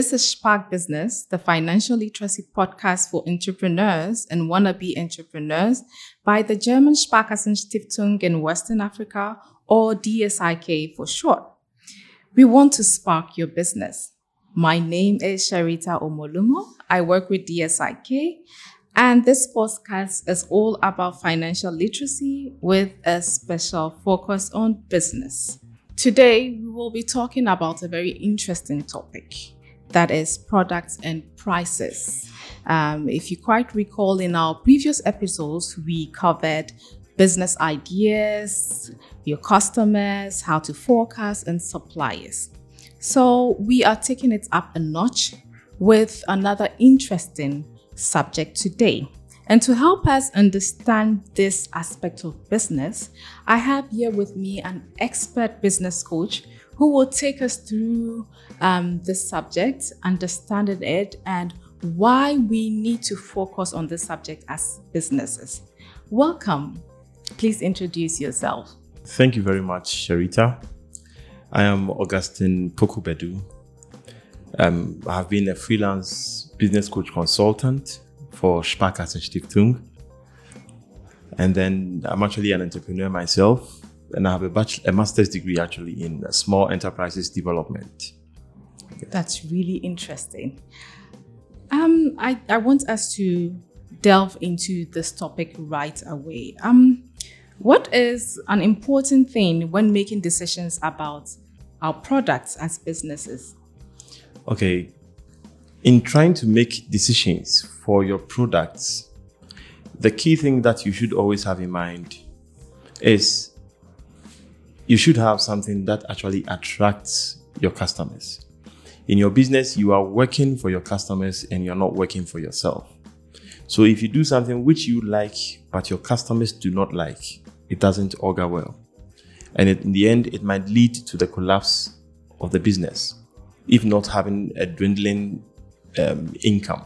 This is Spark Business, the financial literacy podcast for entrepreneurs and wannabe entrepreneurs by the German Sparkassenstiftung in Western Africa, or DSIK for short. We want to spark your business. My name is Sherita Omolumo. I work with DSIK, and this podcast is all about financial literacy with a special focus on business. Today, we will be talking about a very interesting topic that is products and prices. Um, if you quite recall, in our previous episodes, we covered business ideas, your customers, how to forecast, and suppliers. So, we are taking it up a notch with another interesting subject today. And to help us understand this aspect of business, I have here with me an expert business coach who will take us through um, this subject, understanding it, and why we need to focus on this subject as businesses. Welcome. Please introduce yourself. Thank you very much, Sherita. I am Augustine Pokubedu. Um, I have been a freelance business coach consultant for Sparkassenstiftung. And then I'm actually an entrepreneur myself, and I have a, bachelor, a master's degree actually in small enterprises development. That's really interesting. Um, I, I want us to delve into this topic right away. Um, what is an important thing when making decisions about our products as businesses? Okay, in trying to make decisions for your products, the key thing that you should always have in mind is you should have something that actually attracts your customers. In your business, you are working for your customers and you're not working for yourself. So if you do something which you like, but your customers do not like, it doesn't augur well. And it, in the end, it might lead to the collapse of the business, if not having a dwindling um, income.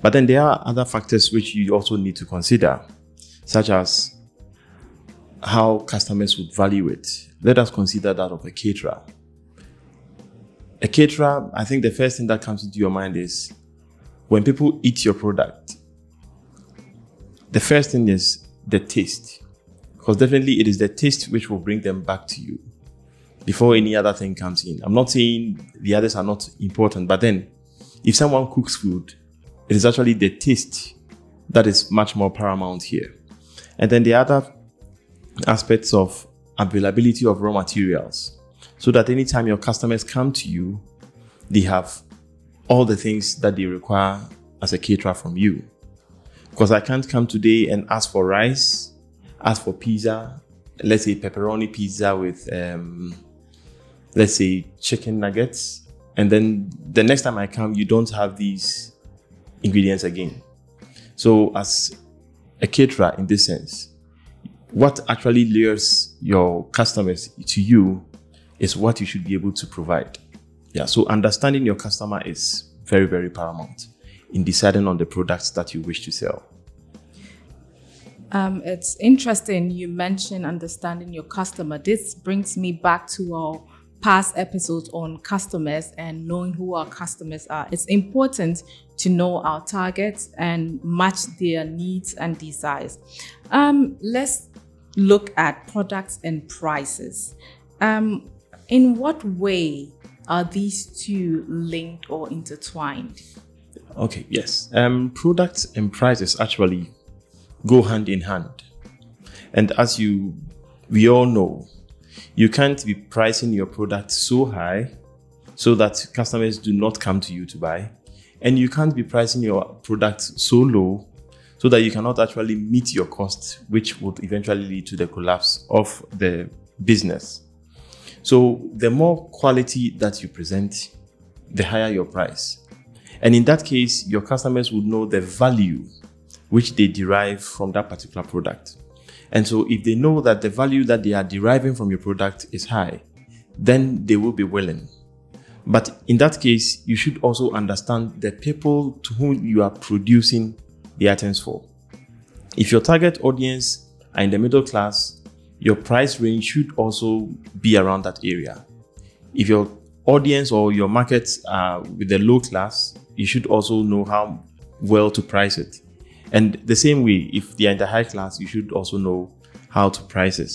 But then there are other factors which you also need to consider, such as how customers would value it. Let us consider that of a caterer. A caterer, I think the first thing that comes into your mind is when people eat your product, the first thing is the taste. Because definitely it is the taste which will bring them back to you before any other thing comes in. I'm not saying the others are not important, but then if someone cooks food, it is actually the taste that is much more paramount here. And then the other aspects of availability of raw materials, so that anytime your customers come to you, they have all the things that they require as a caterer from you. Because I can't come today and ask for rice, ask for pizza, let's say pepperoni pizza with, um, let's say chicken nuggets, and then the next time I come, you don't have these ingredients again. So, as a caterer, in this sense, what actually lures your customers to you is what you should be able to provide. Yeah, so understanding your customer is very, very paramount in deciding on the products that you wish to sell. Um, it's interesting you mentioned understanding your customer. This brings me back to our past episodes on customers and knowing who our customers are. It's important to know our targets and match their needs and desires. Um, let's look at products and prices. Um, in what way are these two linked or intertwined? Okay, yes. Um, products and prices actually go hand in hand. And as you we all know, you can't be pricing your product so high so that customers do not come to you to buy. And you can't be pricing your product so low so that you cannot actually meet your costs, which would eventually lead to the collapse of the business. So, the more quality that you present, the higher your price. And in that case, your customers would know the value which they derive from that particular product. And so if they know that the value that they are deriving from your product is high, then they will be willing. But in that case, you should also understand the people to whom you are producing the items for. If your target audience are in the middle class, your price range should also be around that area. If your audience or your market are with the low class, you should also know how well to price it. And the same way, if they are in the high class, you should also know how to price it.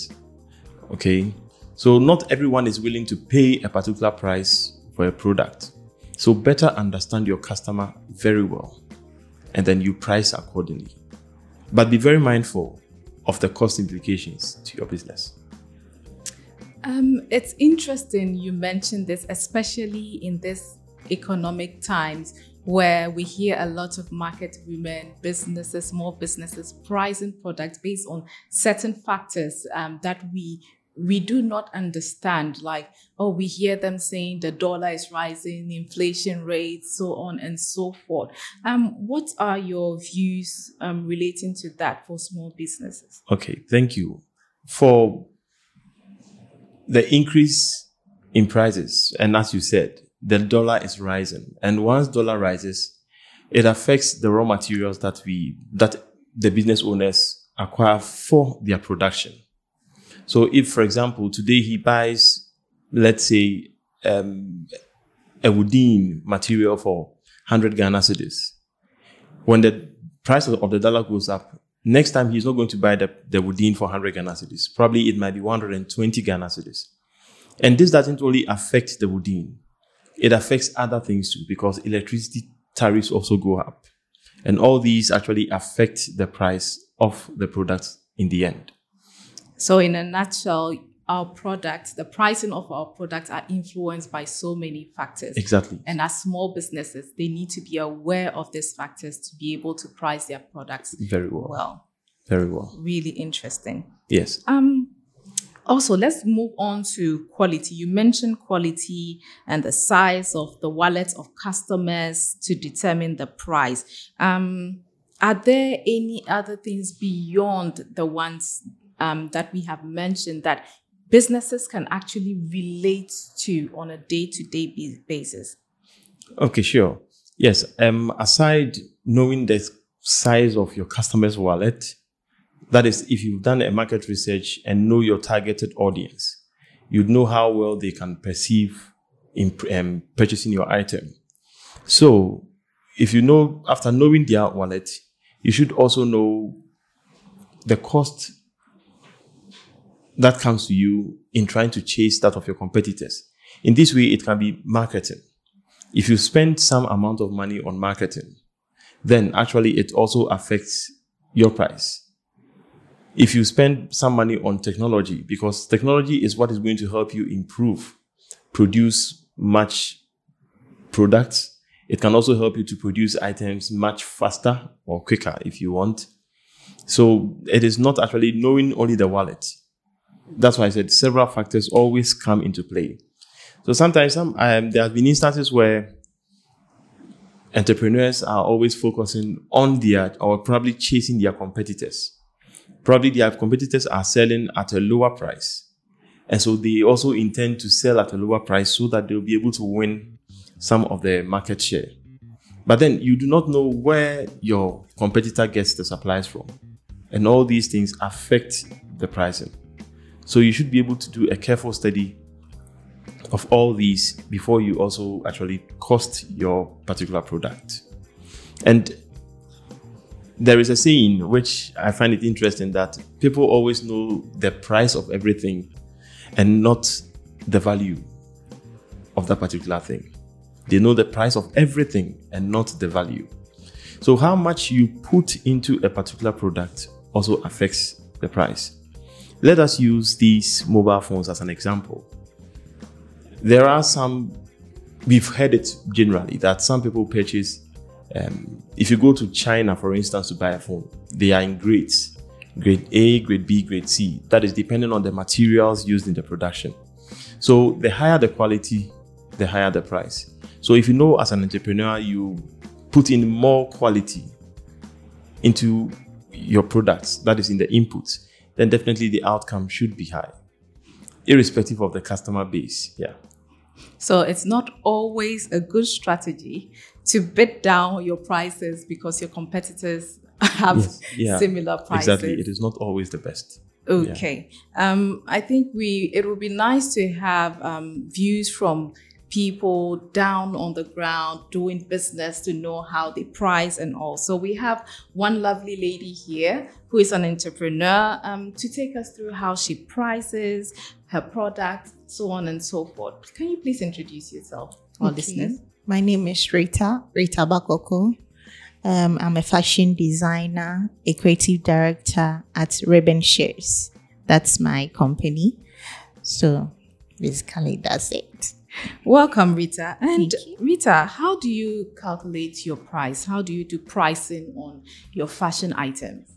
Okay. So not everyone is willing to pay a particular price for a product. So better understand your customer very well and then you price accordingly. But be very mindful of the cost implications to your business. Um, it's interesting you mentioned this, especially in this economic times where we hear a lot of market women, businesses, small businesses pricing products based on certain factors um, that we we do not understand. Like, oh, we hear them saying the dollar is rising, inflation rates, so on and so forth. Um, what are your views um, relating to that for small businesses? Okay, thank you for the increase in prices, and as you said, the dollar is rising. And once dollar rises, it affects the raw materials that we, that the business owners acquire for their production. So if, for example, today he buys, let's say, um, a wooden material for 100 Ghana cedis, when the price of the dollar goes up, next time he's not going to buy the, the wooden for 100 Ghana cedis. Probably it might be 120 Ghana cedis. And this doesn't only affect the wooden it affects other things too because electricity tariffs also go up. And all these actually affect the price of the products in the end. So, in a nutshell, our products, the pricing of our products are influenced by so many factors. Exactly. And as small businesses, they need to be aware of these factors to be able to price their products very well. Well. Very well. Really interesting. Yes. Um also, let's move on to quality. You mentioned quality and the size of the wallets of customers to determine the price. Um, are there any other things beyond the ones um, that we have mentioned that businesses can actually relate to on a day to day basis? Okay, sure. Yes. Um, aside knowing the size of your customer's wallet, that is, if you've done a market research and know your targeted audience, you'd know how well they can perceive in um, purchasing your item. So, if you know, after knowing their wallet, you should also know the cost that comes to you in trying to chase that of your competitors. In this way, it can be marketing. If you spend some amount of money on marketing, then actually it also affects your price if you spend some money on technology, because technology is what is going to help you improve, produce much products. It can also help you to produce items much faster or quicker if you want. So it is not actually knowing only the wallet. That's why I said several factors always come into play. So sometimes some, um, there have been instances where entrepreneurs are always focusing on their or probably chasing their competitors probably their competitors are selling at a lower price. And so they also intend to sell at a lower price so that they'll be able to win some of the market share. But then you do not know where your competitor gets the supplies from. And all these things affect the pricing. So you should be able to do a careful study of all these before you also actually cost your particular product. And there is a saying which I find it interesting that people always know the price of everything and not the value of that particular thing. They know the price of everything and not the value. So, how much you put into a particular product also affects the price. Let us use these mobile phones as an example. There are some, we've heard it generally that some people purchase um, if you go to China, for instance, to buy a phone, they are in grades grade A, grade B, grade C. That is depending on the materials used in the production. So the higher the quality, the higher the price. So if you know as an entrepreneur, you put in more quality into your products, that is in the inputs, then definitely the outcome should be high, irrespective of the customer base. Yeah. So it's not always a good strategy to bid down your prices because your competitors have yes, yeah, similar prices. Exactly. It is not always the best. Okay. Yeah. Um, I think we it would be nice to have um, views from people down on the ground doing business to know how they price and all. So we have one lovely lady here who is an entrepreneur um, to take us through how she prices her products, so on and so forth. Can you please introduce yourself to our Okay. listeners? My name is Rita, Rita Bakoko. Um, I'm a fashion designer, a creative director at Ribbon Shares. That's my company. So basically, that's it. Welcome, Rita. And Rita, how do you calculate your price? How do you do pricing on your fashion items?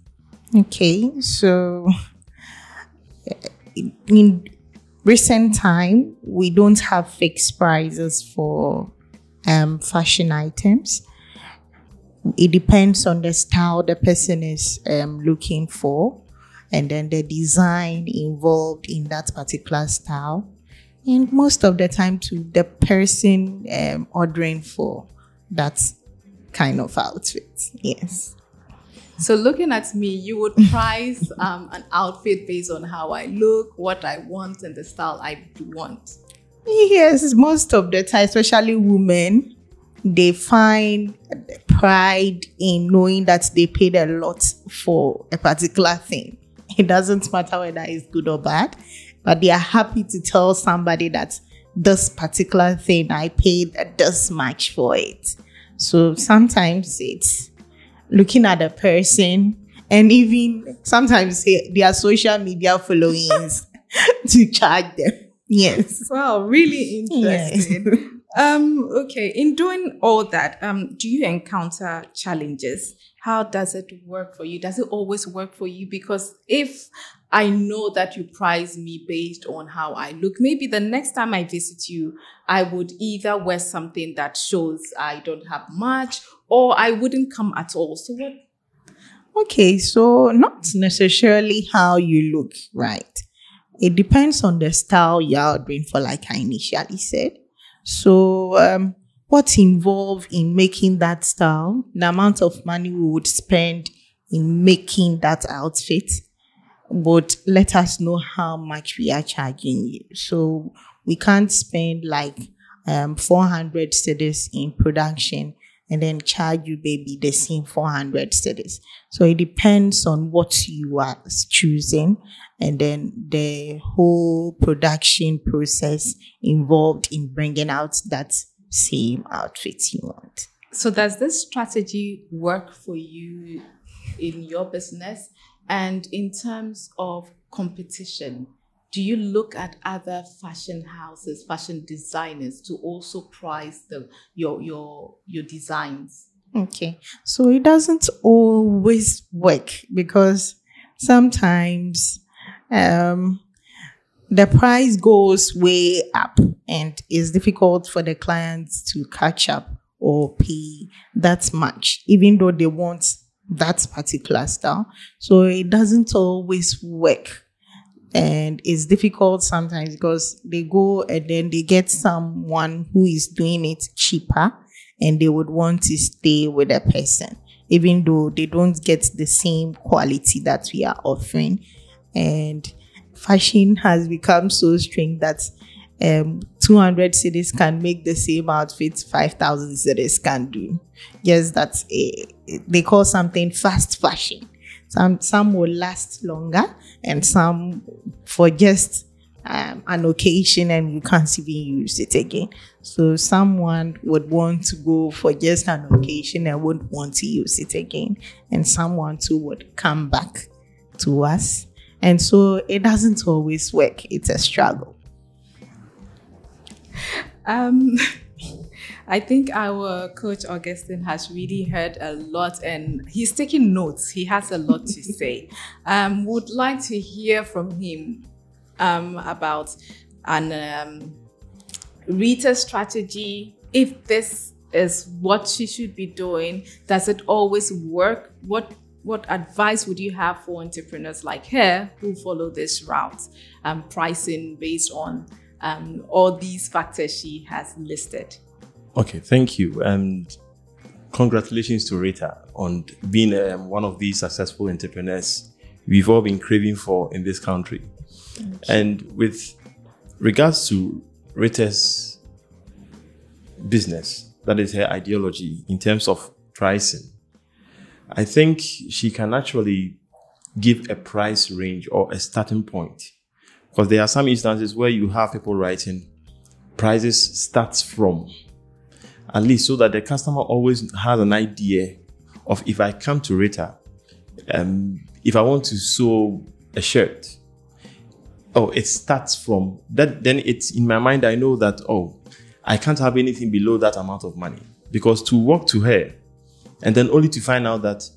Okay, so in recent time, we don't have fixed prices for um, fashion items. It depends on the style the person is um, looking for, and then the design involved in that particular style, and most of the time, to the person um, ordering for that kind of outfit. Yes. So, looking at me, you would price um, an outfit based on how I look, what I want, and the style I want. Yes, most of the time, especially women, they find pride in knowing that they paid a lot for a particular thing. It doesn't matter whether it's good or bad, but they are happy to tell somebody that this particular thing I paid this much for it. So sometimes it's looking at a person and even sometimes their social media followings to charge them. Yes. Wow, really interesting. um, okay, in doing all that, um, do you encounter challenges? How does it work for you? Does it always work for you? Because if I know that you prize me based on how I look, maybe the next time I visit you, I would either wear something that shows I don't have much or I wouldn't come at all. So what Okay, so not necessarily how you look, right? It depends on the style you're ordering for, like I initially said. So, um, what's involved in making that style, the amount of money we would spend in making that outfit would let us know how much we are charging you. So, we can't spend like um, 400 cedis in production and then charge you maybe the same 400 cedis. So it depends on what you are choosing and then the whole production process involved in bringing out that same outfit you want. So does this strategy work for you in your business? And in terms of competition, do you look at other fashion houses, fashion designers to also price the your your your designs? Okay. So it doesn't always work because sometimes um, the price goes way up and it's difficult for the clients to catch up or pay that much, even though they want that particular style. So it doesn't always work. And it's difficult sometimes because they go and then they get someone who is doing it cheaper and they would want to stay with a person, even though they don't get the same quality that we are offering. And fashion has become so strange that um, 200 cedis can make the same outfit 5,000 cedis can do. Yes, that's a, they call something fast fashion. Some, some will last longer and some for just um, an occasion and you can't even use it again. So someone would want to go for just an occasion and wouldn't want to use it again. And someone too would come back to us. And so it doesn't always work. It's a struggle. Um, I think our coach Augustine has really heard a lot and he's taking notes. He has a lot to say. Um, would like to hear from him um, about an um, Rita strategy. If this is what she should be doing, does it always work? What what advice would you have for entrepreneurs like her who follow this route, um, pricing based on um, all these factors she has listed? Okay, thank you. And congratulations to Rita on being um, one of these successful entrepreneurs we've all been craving for in this country. And with regards to Rita's business, that is her ideology in terms of pricing, I think she can actually give a price range or a starting point. Because there are some instances where you have people writing prices starts from, at least so that the customer always has an idea of if I come to Rita, um, if I want to sew a shirt, oh, it starts from that. Then it's in my mind, I know that, oh, I can't have anything below that amount of money because to walk to her and then only to find out that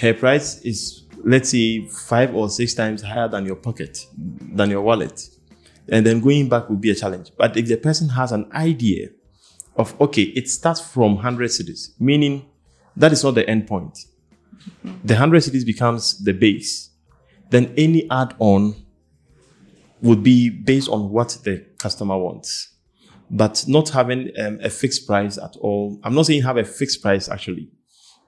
her price is let's say five or six times higher than your pocket than your wallet. And then going back will be a challenge. But if the person has an idea of okay it starts from 100 cedis meaning that is not the end point. The 100 cedis becomes the base. Then any add-on would be based on what the customer wants. But not having um, a fixed price at all. I'm not saying have a fixed price actually.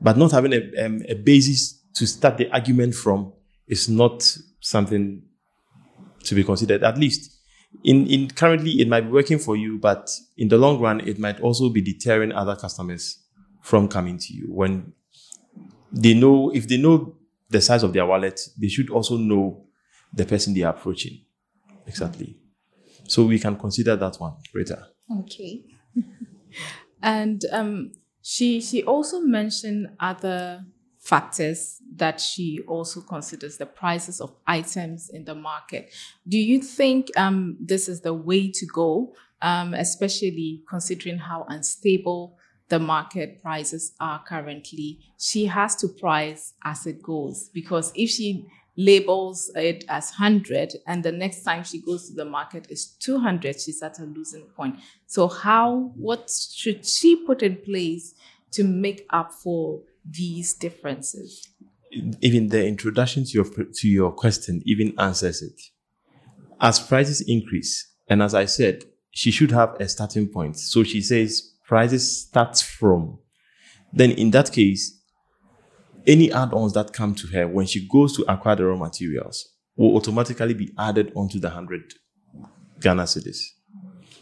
But not having a, um, a basis to start the argument from is not something to be considered. At least in, in currently it might be working for you, but in the long run, it might also be deterring other customers from coming to you when they know if they know the size of their wallet, they should also know the person they are approaching. Exactly. So we can consider that one greater. Okay. and um, she she also mentioned other factors that she also considers the prices of items in the market. Do you think um, this is the way to go, um, especially considering how unstable the market prices are currently? She has to price as it goes because if she labels it as 100 and the next time she goes to the market is 200 she's at a losing point so how what should she put in place to make up for these differences even the introduction to your to your question even answers it as prices increase and as i said she should have a starting point so she says prices starts from then in that case any add-ons that come to her when she goes to acquire the raw materials will automatically be added onto the 100 Ghana cedis.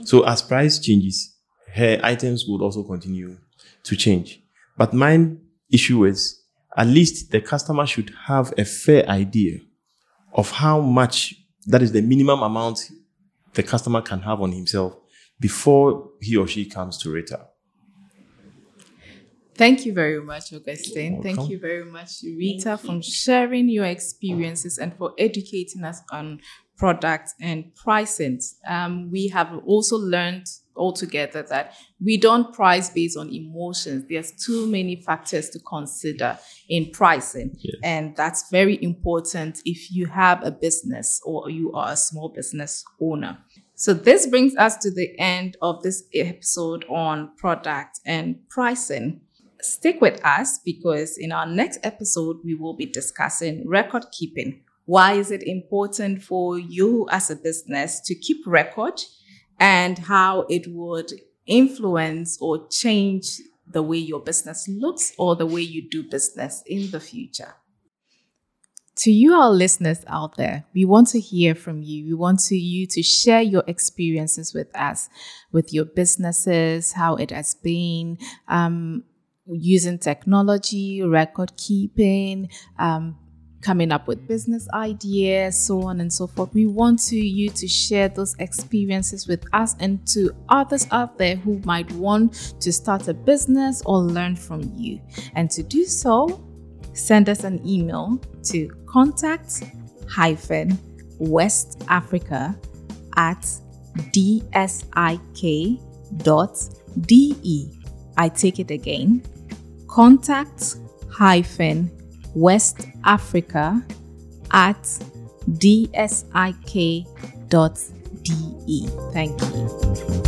So as price changes, her items would also continue to change. But my issue is at least the customer should have a fair idea of how much that is the minimum amount the customer can have on himself before he or she comes to Rita. Thank you very much, Augustine. Thank you very much, Rita, for sharing your experiences and for educating us on products and pricing. Um, we have also learned altogether that we don't price based on emotions. There's too many factors to consider in pricing. Yeah. And that's very important if you have a business or you are a small business owner. So this brings us to the end of this episode on product and pricing. Stick with us because in our next episode, we will be discussing record keeping. Why is it important for you as a business to keep record and how it would influence or change the way your business looks or the way you do business in the future? To you, our listeners out there, we want to hear from you. We want to, you to share your experiences with us, with your businesses, how it has been, um, using technology, record keeping, um, coming up with business ideas, so on and so forth. We want to, you to share those experiences with us and to others out there who might want to start a business or learn from you. And to do so, send us an email to contact hyphen West Africa at dsik.de. I take it again contact hyphen West Africa at dsik.de. Thank you.